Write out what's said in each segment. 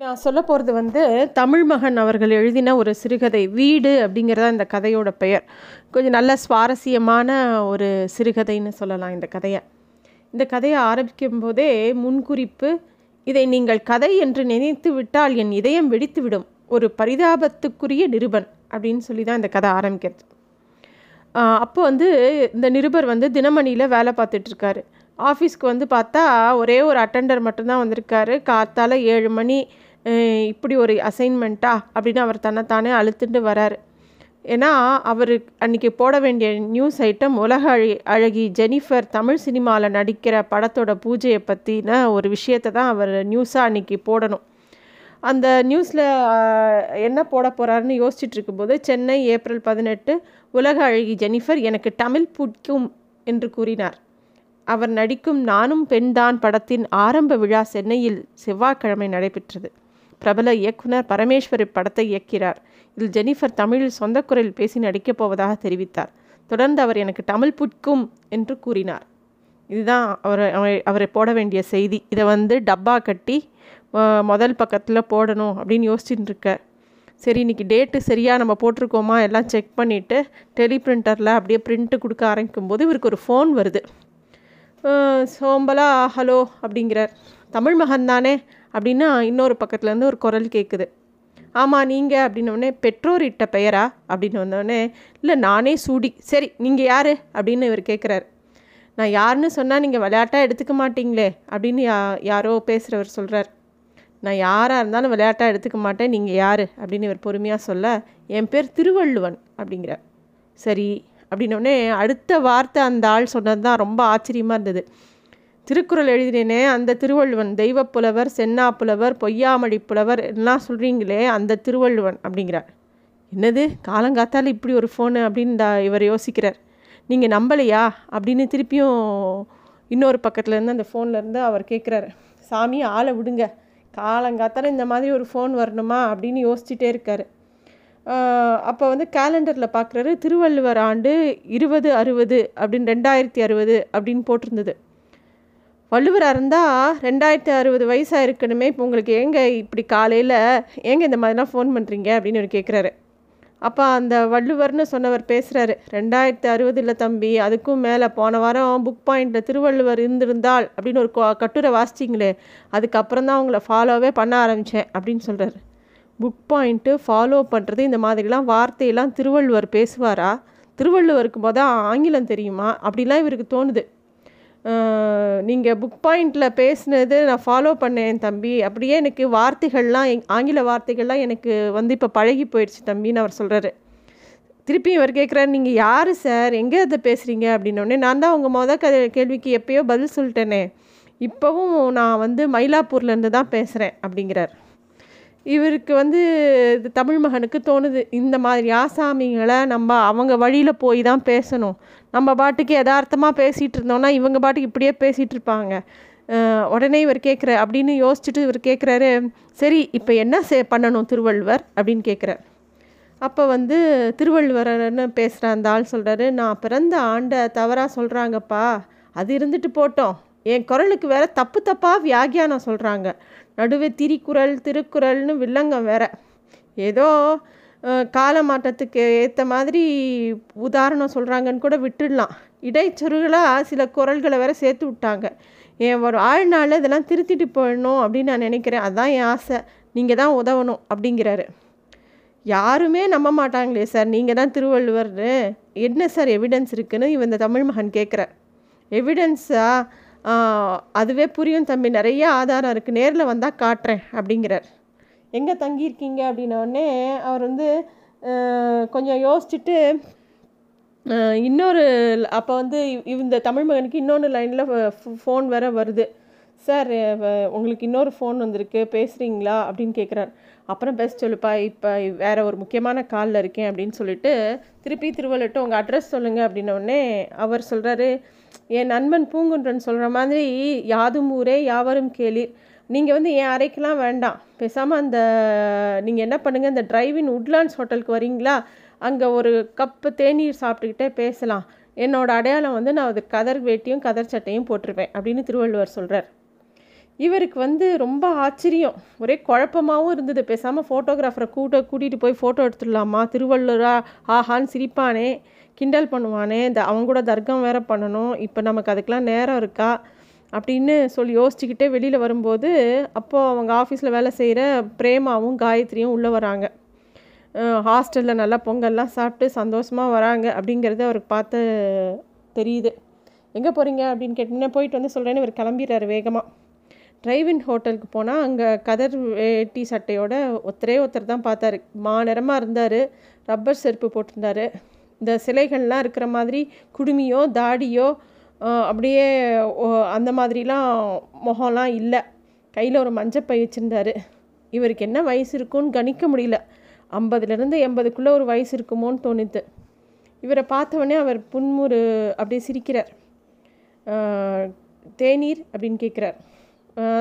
நான் சொல்ல போகிறது வந்து தமிழ் மகன் அவர்கள் எழுதின ஒரு சிறுகதை வீடு அப்படிங்கிறதா இந்த கதையோட பெயர். கொஞ்சம் நல்ல சுவாரஸ்யமான ஒரு சிறுகதைன்னு சொல்லலாம் இந்த கதையை. இந்த கதையை ஆரம்பிக்கும் போதே முன்குறிப்பு இதை நீங்கள் கதை என்று நினைத்து விட்டால் என் இதயம் வெடித்துவிடும் ஒரு பரிதாபத்துக்குரிய நிருபன் அப்படின்னு சொல்லி தான் இந்த கதை ஆரம்பிக்கிறது. அப்போ வந்து இந்த நிருபர் வந்து தினமணியில் வேலை பார்த்துட்ருக்காரு ஆஃபீஸ்க்கு வந்து பார்த்தா ஒரே ஒரு அட்டெண்டர் மட்டும்தான் வந்திருக்காரு. காத்தால் ஏழு மணி இப்படி ஒரு அசைன்மெண்ட்டா அப்படின்னு அவர் தன்னைத்தானே அழுத்துட்டு வராரு. ஏன்னா அவர் அன்றைக்கி போட வேண்டிய நியூஸ் ஐட்டம் உலக அழி அழகி ஜெனிஃபர் தமிழ் சினிமாவில் நடிக்கிற படத்தோட பூஜையை பற்றின ஒரு விஷயத்தை தான் அவர் நியூஸாக அன்றைக்கி போடணும். அந்த நியூஸில் என்ன போட போகிறாருன்னு யோசிச்சுட்டு இருக்கும்போது சென்னை ஏப்ரல் பதினெட்டு உலக அழகி ஜெனிஃபர் எனக்கு தமிழ் பிடிக்கும் என்று கூறினார். அவர் நடிக்கும் நானும் பெண்தான் படத்தின் ஆரம்ப விழா சென்னையில் செவ்வாய்க்கிழமை நடைபெற்றது. பிரபல இயக்குனர் பரமேஸ்வர் இப்படத்தை இயக்கிறார். இதில் ஜெனிஃபர் தமிழில் சொந்த குரலில் பேசி நடிக்கப் போவதாக தெரிவித்தார். தொடர்ந்து அவர் எனக்கு தமிழ் புட்கும் என்று கூறினார். இதுதான் அவர் அவரை போட வேண்டிய செய்தி. இதை வந்து டப்பா கட்டி முதல் பக்கத்தில் போடணும் அப்படின்னு யோசிச்சுட்டு இருக்க சரி இன்றைக்கி டேட்டு சரியாக நம்ம போட்டிருக்கோமா? எல்லாம் செக் பண்ணிவிட்டு டெலி பிரிண்டரில் அப்படியே பிரிண்ட்டு கொடுக்க ஆரம்பிக்கும் போது இவருக்கு ஒரு ஃபோன் வருது. சோம்பலா ஹலோ அப்படிங்கிறார். தமிழ் மகன் தானே? அப்படின்னா இன்னொரு பக்கத்துலேருந்து ஒரு குரல் கேட்குது ஆமாம் நீங்கள் அப்படின்னோடனே பெற்றோர் இட்ட பெயரா? அப்படின்னு வந்தோடனே இல்லை நானே சூடி. சரி நீங்கள் யார்? அப்படின்னு இவர் கேட்குறாரு நான் யாருன்னு சொன்னால் நீங்கள் விளையாட்டாக எடுத்துக்க மாட்டீங்களே? அப்படின்னு யா யாரோ பேசுகிறவர் சொல்கிறார் நான் யாராக இருந்தாலும் விளையாட்டாக எடுத்துக்க மாட்டேன் நீங்கள் யார்? அப்படின்னு இவர் பொறுமையாக சொல்ல என் பேர் திருவள்ளுவன். அப்படிங்கிறார். சரி அப்படின்னோடனே அடுத்த வார்த்தை அந்த ஆள் சொன்னது தான் ரொம்ப ஆச்சரியமாக இருந்தது. திருக்குறள் எழுதினேனே அந்த திருவள்ளுவன் தெய்வப்புலவர் சென்னா புலவர் பொய்யாமொழி புலவர் எல்லாம் சொல்கிறீங்களே அந்த திருவள்ளுவன் அப்படிங்கிறார். என்னது? காலங்காத்தால் இப்படி ஒரு ஃபோனு அப்படின்னு இவர் யோசிக்கிறார். நீங்கள் நம்பலையா? அப்படின்னு திருப்பியும் இன்னொரு பக்கத்துலேருந்து அந்த ஃபோன்லேருந்து அவர் கேட்குறாரு சாமி ஆளை விடுங்க. காலங்காத்தால் இந்த மாதிரி ஒரு ஃபோன் வரணுமா? அப்படின்னு யோசிச்சுட்டே இருக்கார். அப்போ வந்து கேலண்டரில் பார்க்குறாரு திருவள்ளுவர் ஆண்டு இருபது அறுபது அப்படின்னு ரெண்டாயிரத்தி அறுபது அப்படின்னு போட்டிருந்தது. வள்ளுவராக இருந்தால் ரெண்டாயிரத்து அறுபது வயசாக இருக்கணுமே இப்போ உங்களுக்கு ஏங்க இப்படி காலையில் ஏங்க இந்த மாதிரிலாம் ஃபோன் பண்ணுறீங்க அப்படின்னு அவர் கேட்குறாரு அப்போ அந்த வள்ளுவர்னு சொன்னவர் பேசுகிறாரு ரெண்டாயிரத்து அறுபது இல்லை தம்பி அதுக்கும் மேலே போன வாரம் புக் பாயிண்டில் திருவள்ளுவர் இருந்திருந்தால் அப்படின்னு ஒரு கட்டுரை வாசிச்சிங்களே அதுக்கப்புறம் தான் அவங்கள ஃபாலோவே பண்ண ஆரம்பித்தேன் அப்படின்னு சொல்கிறாரு புக் பாயிண்ட்டு ஃபாலோ பண்ணுறது இந்த மாதிரிலாம் வார்த்தையெல்லாம் திருவள்ளுவர் பேசுவாரா? திருவள்ளுவருக்கு மொதல் ஆங்கிலம் தெரியுமா? அப்படிலாம் இவருக்கு தோணுது. நீங்கள் புக் பாயிண்டில் பேசினது நான் ஃபாலோ பண்ணேன் தம்பி. அப்படியே எனக்கு வார்த்தைகள்லாம் ஆங்கில வார்த்தைகள்லாம் எனக்கு வந்து இப்போ பழகி போயிடுச்சு தம்பின்னு அவர் சொல்கிறாரு திருப்பி இவர் கேட்குறாரு நீங்கள் யார் சார்? எங்கே அதை பேசுகிறீங்க அப்படின்னோடனே நான் தான் உங்கள் மொதல் க கேள்விக்கு எப்பயோ பதில் சொல்லிட்டேனே. இப்போவும் நான் வந்து மயிலாப்பூர்லேருந்து தான் பேசுகிறேன் அப்படிங்கிறார். இவருக்கு வந்து தமிழ் மகனுக்கு தோணுது. இந்த மாதிரி ஆசாமிங்களை நம்ம அவங்க வழியில் போய் தான் பேசணும். நம்ம பாட்டுக்கு யதார்த்தமாக பேசிகிட்டு இருந்தோம்னா இவங்க பாட்டுக்கு இப்படியே பேசிகிட்டு இருப்பாங்க. உடனே இவர் கேட்குற அப்படின்னு யோசிச்சுட்டு இவர் கேட்குறாரு சரி இப்போ என்ன சே பண்ணணும் திருவள்ளுவர்? அப்படின்னு கேட்குறார் அப்போ வந்து திருவள்ளுவர்னு பேசுகிற அந்த ஆள் சொல்கிறாரு நான் பிறந்த ஆண்டை தவறாக சொல்கிறாங்கப்பா அது இருந்துட்டு போட்டோம். என் குரலுக்கு வேற தப்பு தப்பாக வியாகியானம் சொல்கிறாங்க நடுவே திரிக்குறள் திருக்குறள்னு வில்லங்கம் வேற. ஏதோ கால மாற்றத்துக்கு ஏற்ற மாதிரி உதாரணம் சொல்கிறாங்கன்னு கூட விட்டுடலாம். இடைச்சொருகளாக சில குரல்களை வேற சேர்த்து விட்டாங்க. என் ஒரு ஆழ்நாள் இதெல்லாம் திருத்திட்டு போயிடணும் அப்படின்னு நான் நினைக்கிறேன். அதுதான் என் ஆசை. நீங்கள் தான் உதவணும் அப்படிங்கிறாரு. யாருமே நம்ப மாட்டாங்களே சார். நீங்கள் தான் திருவள்ளுவர்னு. என்ன சார் எவிடன்ஸ் இருக்குன்னு இவன் இந்த தமிழ் மகன் கேட்குறார் எவிடன்ஸாக அதுவே புரியும் தம்பி. நிறைய ஆதாரம் இருக்குது நேரில் வந்தால் காட்டுறேன் அப்படிங்கிறார். எங்கே தங்கியிருக்கீங்க அப்படின்னோடனே அவர் வந்து கொஞ்சம் யோசிச்சுட்டு இன்னொரு அப்போ வந்து இந்த தமிழ் மகனுக்கு இன்னொன்று லைனில் ஃபோன் வேற வருது. சார் உங்களுக்கு இன்னொரு ஃபோன் வந்திருக்கு. பேசுகிறீங்களா அப்படின்னு கேட்குறாரு அப்புறம் பேச சொல்லுப்பா இப்போ வேறு ஒரு முக்கியமான காலில் இருக்கேன் அப்படின்னு சொல்லிட்டு திருப்பி திருவள்ளட்டு உங்கள் அட்ரஸ் சொல்லுங்கள் அப்படின்னோடனே அவர் சொல்கிறாரு என் நண்பன் பூங்குன்றன் சொல்கிற மாதிரி யாதும் ஊரே யாவரும் கேளீர் நீங்கள் வந்து என் அறைக்கெலாம் வேண்டாம். பேசாமல் அந்த நீங்கள் என்ன பண்ணுங்கள் இந்த டிரைவின் உட்லாண்ட்ஸ் ஹோட்டலுக்கு வரீங்களா? அங்கே ஒரு கப்பு தேநீர் சாப்பிட்டுக்கிட்டே பேசலாம். என்னோடய அடையாளம் வந்து நான் அது கதர் வேட்டியும் கதர் சட்டையும் போட்டிருப்பேன் அப்படின்னு திருவள்ளுவர் சொல்கிறார் இவருக்கு வந்து ரொம்ப ஆச்சரியம். ஒரே குழப்பமாகவும் இருந்தது. பேசாமல் ஃபோட்டோகிராஃபரை கூட்ட கூட்டிகிட்டு போய் ஃபோட்டோ எடுத்துடலாமா? திருவள்ளுவரா ஆஹான்னு சிரிப்பானே. கிண்டல் பண்ணுவானே இந்த அவங்க கூட தர்க்கம் வேற பண்ணணும் இப்போ நமக்கு அதுக்கெலாம் நேரம் இருக்கா? அப்படின்னு சொல்லி யோசிச்சுக்கிட்டே வெளியில் வரும்போது அப்போது அவங்க ஆஃபீஸில் வேலை செய்கிற பிரேமாவும் காயத்ரியும் உள்ளே வராங்க. ஹாஸ்டலில் நல்லா பொங்கல்லாம் சாப்பிட்டு சந்தோஷமாக வராங்க அப்படிங்கிறது அவருக்கு பார்த்து தெரியுது. எங்கே போகிறீங்க அப்படின்னு கேட்டிங்கன்னா போயிட்டு வந்து சொல்கிறேன்னு இவர் கிளம்பிடுறாரு வேகமாக டிரைவின் ஹோட்டலுக்கு போனால் அங்கே கதர் வேட்டி சட்டையோட ஒருத்தரே ஒருத்தர் தான் பார்த்தாரு. மாநிறமாக இருந்தார். ரப்பர் செருப்பு போட்டிருந்தாரு. இந்த சிலைகள்லாம் இருக்கிற மாதிரி குடுமியோ தாடியோ அப்படியே அந்த மாதிரிலாம் முகம்லாம் இல்லை. கையில் ஒரு மஞ்சப்பை வச்சுருந்தாரு. இவருக்கு என்ன வயசு இருக்குன்னு கணிக்க முடியல. ஐம்பதுலேருந்து எண்பதுக்குள்ளே ஒரு வயசு இருக்குமோன்னு தோணுது. இவரை பார்த்தவொடனே அவர் புன்முறு அப்படியே சிரிக்கிறார். தேநீர் அப்படின்னு கேட்குறார்.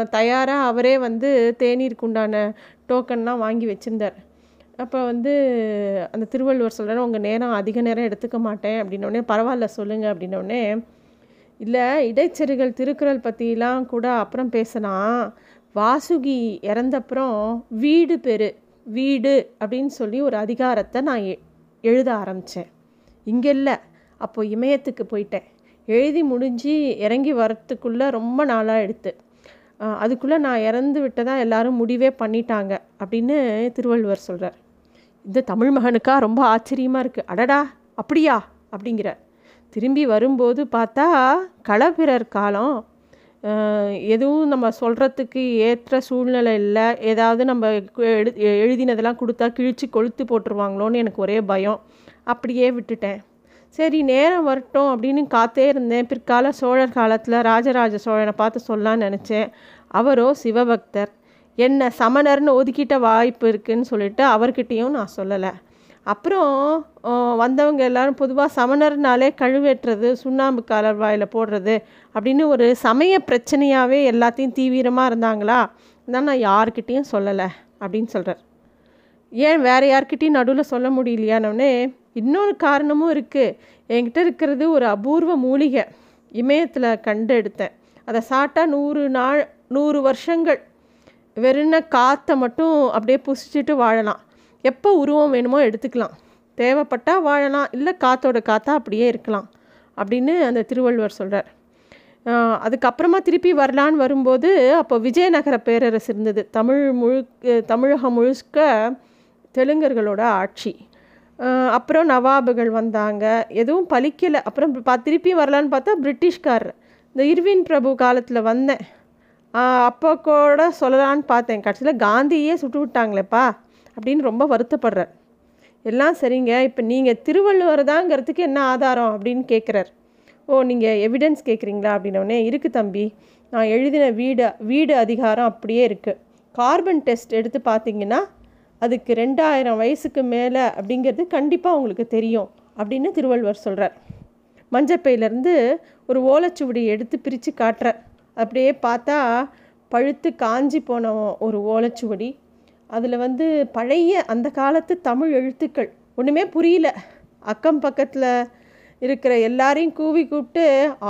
தயாராக அவரே வந்து தேநீருக்கு உண்டான டோக்கன்லாம் வாங்கி வச்சுருந்தார். அப்போ வந்து அந்த திருவள்ளுவர் சொல்கிறேன் உங்கள் நேரம் அதிக நேரம் எடுத்துக்க மாட்டேன். அப்படின்னோடனே பரவாயில்ல சொல்லுங்கள் அப்படின்னோடனே இல்லை இடைச்செருகள் திருக்குறள் பற்றிலாம் கூட அப்புறம் பேசினா வாசுகி இறந்தப்புறம் வீடு பெரு வீடு அப்படின்னு சொல்லி ஒரு அதிகாரத்தை நான் எழுத ஆரம்பித்தேன் இங்கே இல்லை அப்போ இமயத்துக்கு போயிட்டேன். எழுதி முடிஞ்சு இறங்கி வரத்துக்குள்ளே ரொம்ப நாளாக எடுத்து அதுக்குள்ளே நான் இறந்து விட்டதாக எல்லாரும் முடிவே பண்ணிட்டாங்க அப்படின்னு திருவள்ளுவர் சொல்கிறார் இந்த தமிழ் மகனுக்கா? ரொம்ப ஆச்சரியமாக இருக்குது அடடா அப்படியா? அப்படிங்கிற. திரும்பி வரும்போது பார்த்தா களப்பிரர் காலம். எதுவும் நம்ம சொல்கிறதுக்கு ஏற்ற சூழ்நிலை இல்லை. ஏதாவது நம்ம எழு எழுதினதெல்லாம் கொடுத்தா கிழித்து கொளுத்து போட்டுருவாங்களோன்னு எனக்கு ஒரே பயம். அப்படியே விட்டுட்டேன். சரி நேரம் வரட்டும் அப்படின்னு காத்தே இருந்தேன். பிற்கால சோழர் காலத்தில் ராஜராஜ சோழனை பார்த்து சொல்லலான்னு நினச்சேன். அவரோ சிவபக்தர். என்ன சமணர்னு ஒதுக்கிட்ட வாய்ப்பு இருக்குதுன்னு சொல்லிட்டு அவர்கிட்டையும் நான் சொல்லலை. அப்புறம் வந்தவங்க எல்லோரும் பொதுவாக சமணர்னாலே கழுவேற்றுறது சுண்ணாம்பு காலர் வாயில் போடுறது அப்படின்னு ஒரு சமய பிரச்சனையாகவே எல்லாத்தையும் தீவிரமாக இருந்தாங்களா? தான் நான் யார்கிட்டேயும் சொல்லலை அப்படின்னு சொல்கிறார் ஏன் வேறு யார்கிட்டையும் நடுவில் சொல்ல முடியலையானோடனே இன்னொரு காரணமும் இருக்குது என்கிட்ட இருக்கிறது ஒரு அபூர்வ மூலிகை. இமயத்தில் கண்டு எடுத்தேன் அதை சாப்பிட்டா நூறு நாள் நூறு வருஷங்கள் வெறுன காற்றை மட்டும் அப்படியே புசிச்சுட்டு வாழலாம். எப்போ உருவம் வேணுமோ எடுத்துக்கலாம். தேவைப்பட்டால் வாழலாம் இல்லை காற்றோட காற்றா அப்படியே இருக்கலாம் அப்படின்னு அந்த திருவள்ளுவர் சொல்கிறார் அதுக்கப்புறமா திருப்பி வரலான்னு வரும்போது அப்போ விஜயநகர பேரரசு இருந்தது. தமிழ் முழு தமிழகம் முழுக்க தெலுங்கர்களோட ஆட்சி. அப்புறம் நவாபுகள் வந்தாங்க. எதுவும் பலிக்கலை. அப்புறம் பா திருப்பி வரலான்னு பார்த்தா பிரிட்டிஷ்காரர். இந்த இருவின் பிரபு காலத்தில் வந்தேன். அப்போ கூட சொல்லலான்னு பார்த்தேன். கடைசியில் காந்தியே சுட்டு விட்டாங்களேப்பா அப்படின்னு ரொம்ப வருத்தப்படுறார். எல்லாம் சரிங்க இப்போ நீங்கள் திருவள்ளுவர் தாங்கிறதுக்கு என்ன ஆதாரம் அப்படின்னு கேட்குறார் ஓ நீங்கள் எவிடன்ஸ் கேட்குறீங்களா அப்படின்னோடனே இருக்குது தம்பி நான் எழுதின வீடு வீடு அதிகாரம் அப்படியே இருக்குது கார்பன் டெஸ்ட் எடுத்து பார்த்தீங்கன்னா அதுக்கு ரெண்டாயிரம் வயசுக்கு மேலே அப்படிங்கிறது கண்டிப்பாக உங்களுக்கு தெரியும் அப்படின்னு திருவள்ளுவர் சொல்கிறார் மஞ்சப்பையிலேருந்து ஒரு ஓலைச்சுவடி எடுத்து பிரித்து காட்டுறார். அப்படியே பார்த்தா பழுத்து காஞ்சி போன ஒரு ஓலைச்சுவடி. அதில் வந்து பழைய அந்த காலத்து தமிழ் எழுத்துக்கள். ஒன்றுமே புரியல. அக்கம் பக்கத்தில் இருக்கிற எல்லாரையும் கூவி கூப்பிட்டு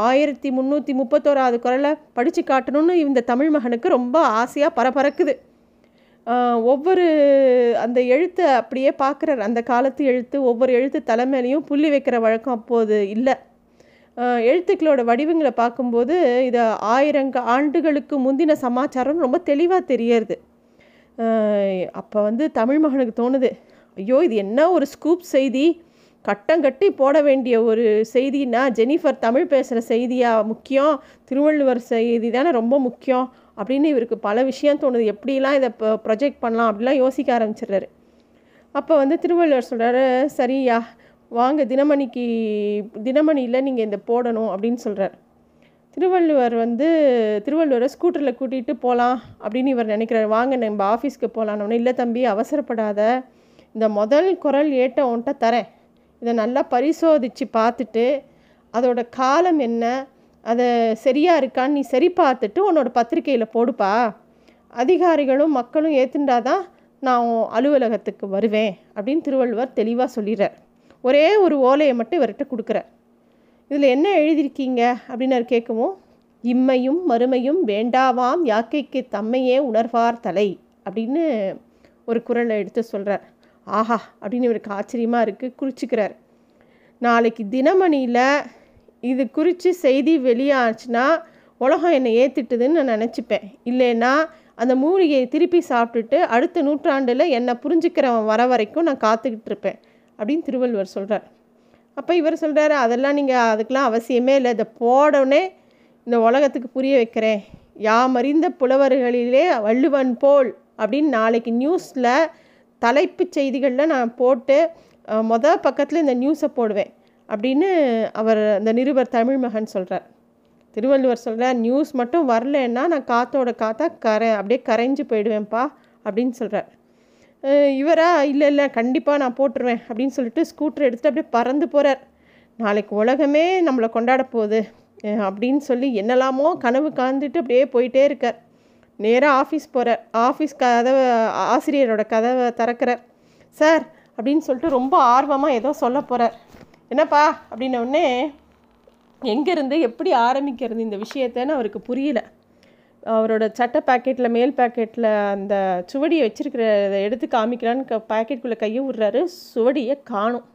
ஆயிரத்தி முந்நூற்றி முப்பத்தோராது குரலை படித்து காட்டணும்னு இந்த தமிழ் மகனுக்கு ரொம்ப ஆசையாக பரபரக்குது. ஒவ்வொரு அந்த எழுத்தை அப்படியே பார்க்குறார். அந்த காலத்து எழுத்து ஒவ்வொரு எழுத்து தலைமையிலையும் புள்ளி வைக்கிற வழக்கம் அப்போது இல்லை. எழுத்துக்களோட வடிவங்களை பார்க்கும்போது இதை ஆயிரங்க ஆண்டுகளுக்கு முந்தின சமாச்சாரம் ரொம்ப தெளிவாக தெரியறது. அப்போ வந்து தமிழ் மகனுக்கு தோணுது ஐயோ இது என்ன ஒரு ஸ்கூப் செய்தி? கட்டம் கட்டி போட வேண்டிய ஒரு செய்தின்னா ஜெனிஃபர் தமிழ் பேசுகிற செய்தியாக முக்கியம் திருவள்ளுவர் செய்தி தானே ரொம்ப முக்கியம் அப்படின்னு இவருக்கு பல விஷயம் தோணுது. எப்படிலாம் இதை ப்ரொஜெக்ட் பண்ணலாம் அப்படிலாம் யோசிக்க ஆரம்பிச்சிடுறாரு. அப்போ வந்து திருவள்ளுவர் சொல்கிறாரு சரியா வாங்க தினமணிக்கு தினமணியில் நீங்கள் இந்த போடணும் அப்படின்னு சொல்கிறார் திருவள்ளுவர் வந்து திருவள்ளுவரை ஸ்கூட்டரில் கூட்டிகிட்டு போகலாம் அப்படின்னு இவர் நினைக்கிறார். வாங்க நம்ம ஆஃபீஸ்க்கு போகலான்னு இல்லை தம்பி அவசரப்படாத. இந்த முதல் குரல் ஏட்ட உன்ட்ட தரேன். இதை நல்லா பரிசோதித்து பார்த்துட்டு அதோட காலம் என்ன? அதை சரியாக இருக்கான்னு நீ சரி பார்த்துட்டு உன்னோட பத்திரிக்கையில் போடுப்பா. அதிகாரிகளும் மக்களும் ஏற்றுண்டாதான் நான் அலுவலகத்துக்கு வருவேன். அப்படின்னு திருவள்ளுவர் தெளிவாக சொல்லிடுறார். ஒரே ஒரு ஓலையை மட்டும் இவர்கிட்ட கொடுக்குறார். இதில் என்ன எழுதியிருக்கீங்க? அப்படின்னு அவர் கேட்கவும் இம்மையும் மறுமையும் வேண்டாவாம் யாக்கைக்கு தம்மையே உணர்வார் தலை அப்படின்னு ஒரு குரலை எடுத்து சொல்கிறார் ஆஹா அப்படின்னு இவருக்கு ஆச்சரியமாக இருக்குது குறிச்சிக்கிறார். நாளைக்கு தினமணியில் இது குறித்து செய்தி வெளியாச்சுன்னா உலகம் என்னை ஏற்றிட்டுதுன்னு நான் நினச்சிப்பேன். இல்லைன்னா அந்த மூலிகையை திருப்பி சாப்பிட்டுட்டு அடுத்த நூற்றாண்டில் என்னை புரிஞ்சுக்கிறவன் வர வரைக்கும் நான் காத்துக்கிட்டு இருப்பேன். அப்படின்னு திருவள்ளுவர் சொல்கிறார் அப்போ இவர் சொல்கிறாரு அதெல்லாம் நீங்கள் அதுக்கெலாம் அவசியமே இல்லை. இதை போடவுடனே இந்த உலகத்துக்கு புரிய வைக்கிறேன். யாமறிந்த புலவர்களிலே வள்ளுவன் போல் அப்படின்னு நாளைக்கு நியூஸில் தலைப்பு செய்திகளில் நான் போட்டு மொதல் பக்கத்தில் இந்த நியூஸை போடுவேன் அப்படின்னு அவர் அந்த நிருபர் தமிழ் மகன் சொல்கிறார் திருவள்ளுவர் சொல்கிறார் நியூஸ் மட்டும் வரலன்னா நான் காற்றோட காத்தா கரை அப்படியே கரைஞ்சு போயிடுவேன்ப்பா அப்படின்னு சொல்கிறார் இவரா? இல்லை இல்லை கண்டிப்பாக நான் போட்டுருவேன் அப்படின்னு சொல்லிட்டு ஸ்கூட்டர் எடுத்துகிட்டு அப்படியே பறந்து போகிறார் நாளைக்கு உலகமே நம்மளை கொண்டாட போகுது அப்படின்னு சொல்லி என்னெல்லாமோ கனவு காந்துட்டு அப்படியே போயிட்டே இருக்கார். நேராக ஆஃபீஸ் போகிறார் ஆஃபீஸ் கதவை ஆசிரியரோட கதவை திறக்கிறார். சார் அப்படின்னு சொல்லிட்டு ரொம்ப ஆர்வமாக ஏதோ சொல்ல போகிறார் என்னப்பா? அப்படின்னோடனே எங்கேருந்து எப்படி ஆரம்பிக்கிறது இந்த விஷயத்தன்னு அவருக்கு புரியல. அவரோட சட்டை பேக்கெட்டில் மேல் பேக்கெட்டில் அந்த சுவடியை வச்சுருக்கிறத எடுத்து காமிக்கிறான்னு க பாக்கெட்டுக்குள்ளே கையை விடுறாரு சுவடியை காணும்.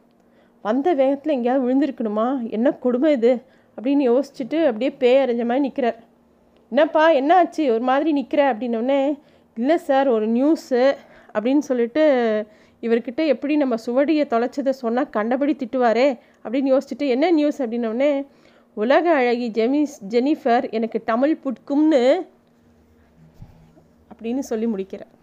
வந்த வேகத்தில் எங்கேயாவது விழுந்திருக்கணுமா? என்ன கொடுமை இது? அப்படின்னு யோசிச்சுட்டு அப்படியே பேய் அரைஞ்ச மாதிரி நிற்கிறார் என்னப்பா என்ன ஆச்சு ஒரு மாதிரி நிற்கிற அப்படின்னோடனே இல்லை சார் ஒரு நியூஸு அப்படின்னு சொல்லிட்டு இவர்கிட்ட எப்படி நம்ம சுவடியை தொலைச்சதை சொன்னால் கண்டபடி திட்டுவாரே அப்படின்னு யோசிச்சுட்டு என்ன நியூஸ் அப்படின்னோடனே உலக அழகி ஜெமிஸ் ஜெனிஃபர் எனக்கு தமிழ் புட்கும்னு அப்படின்னு சொல்லி முடிக்கிறார்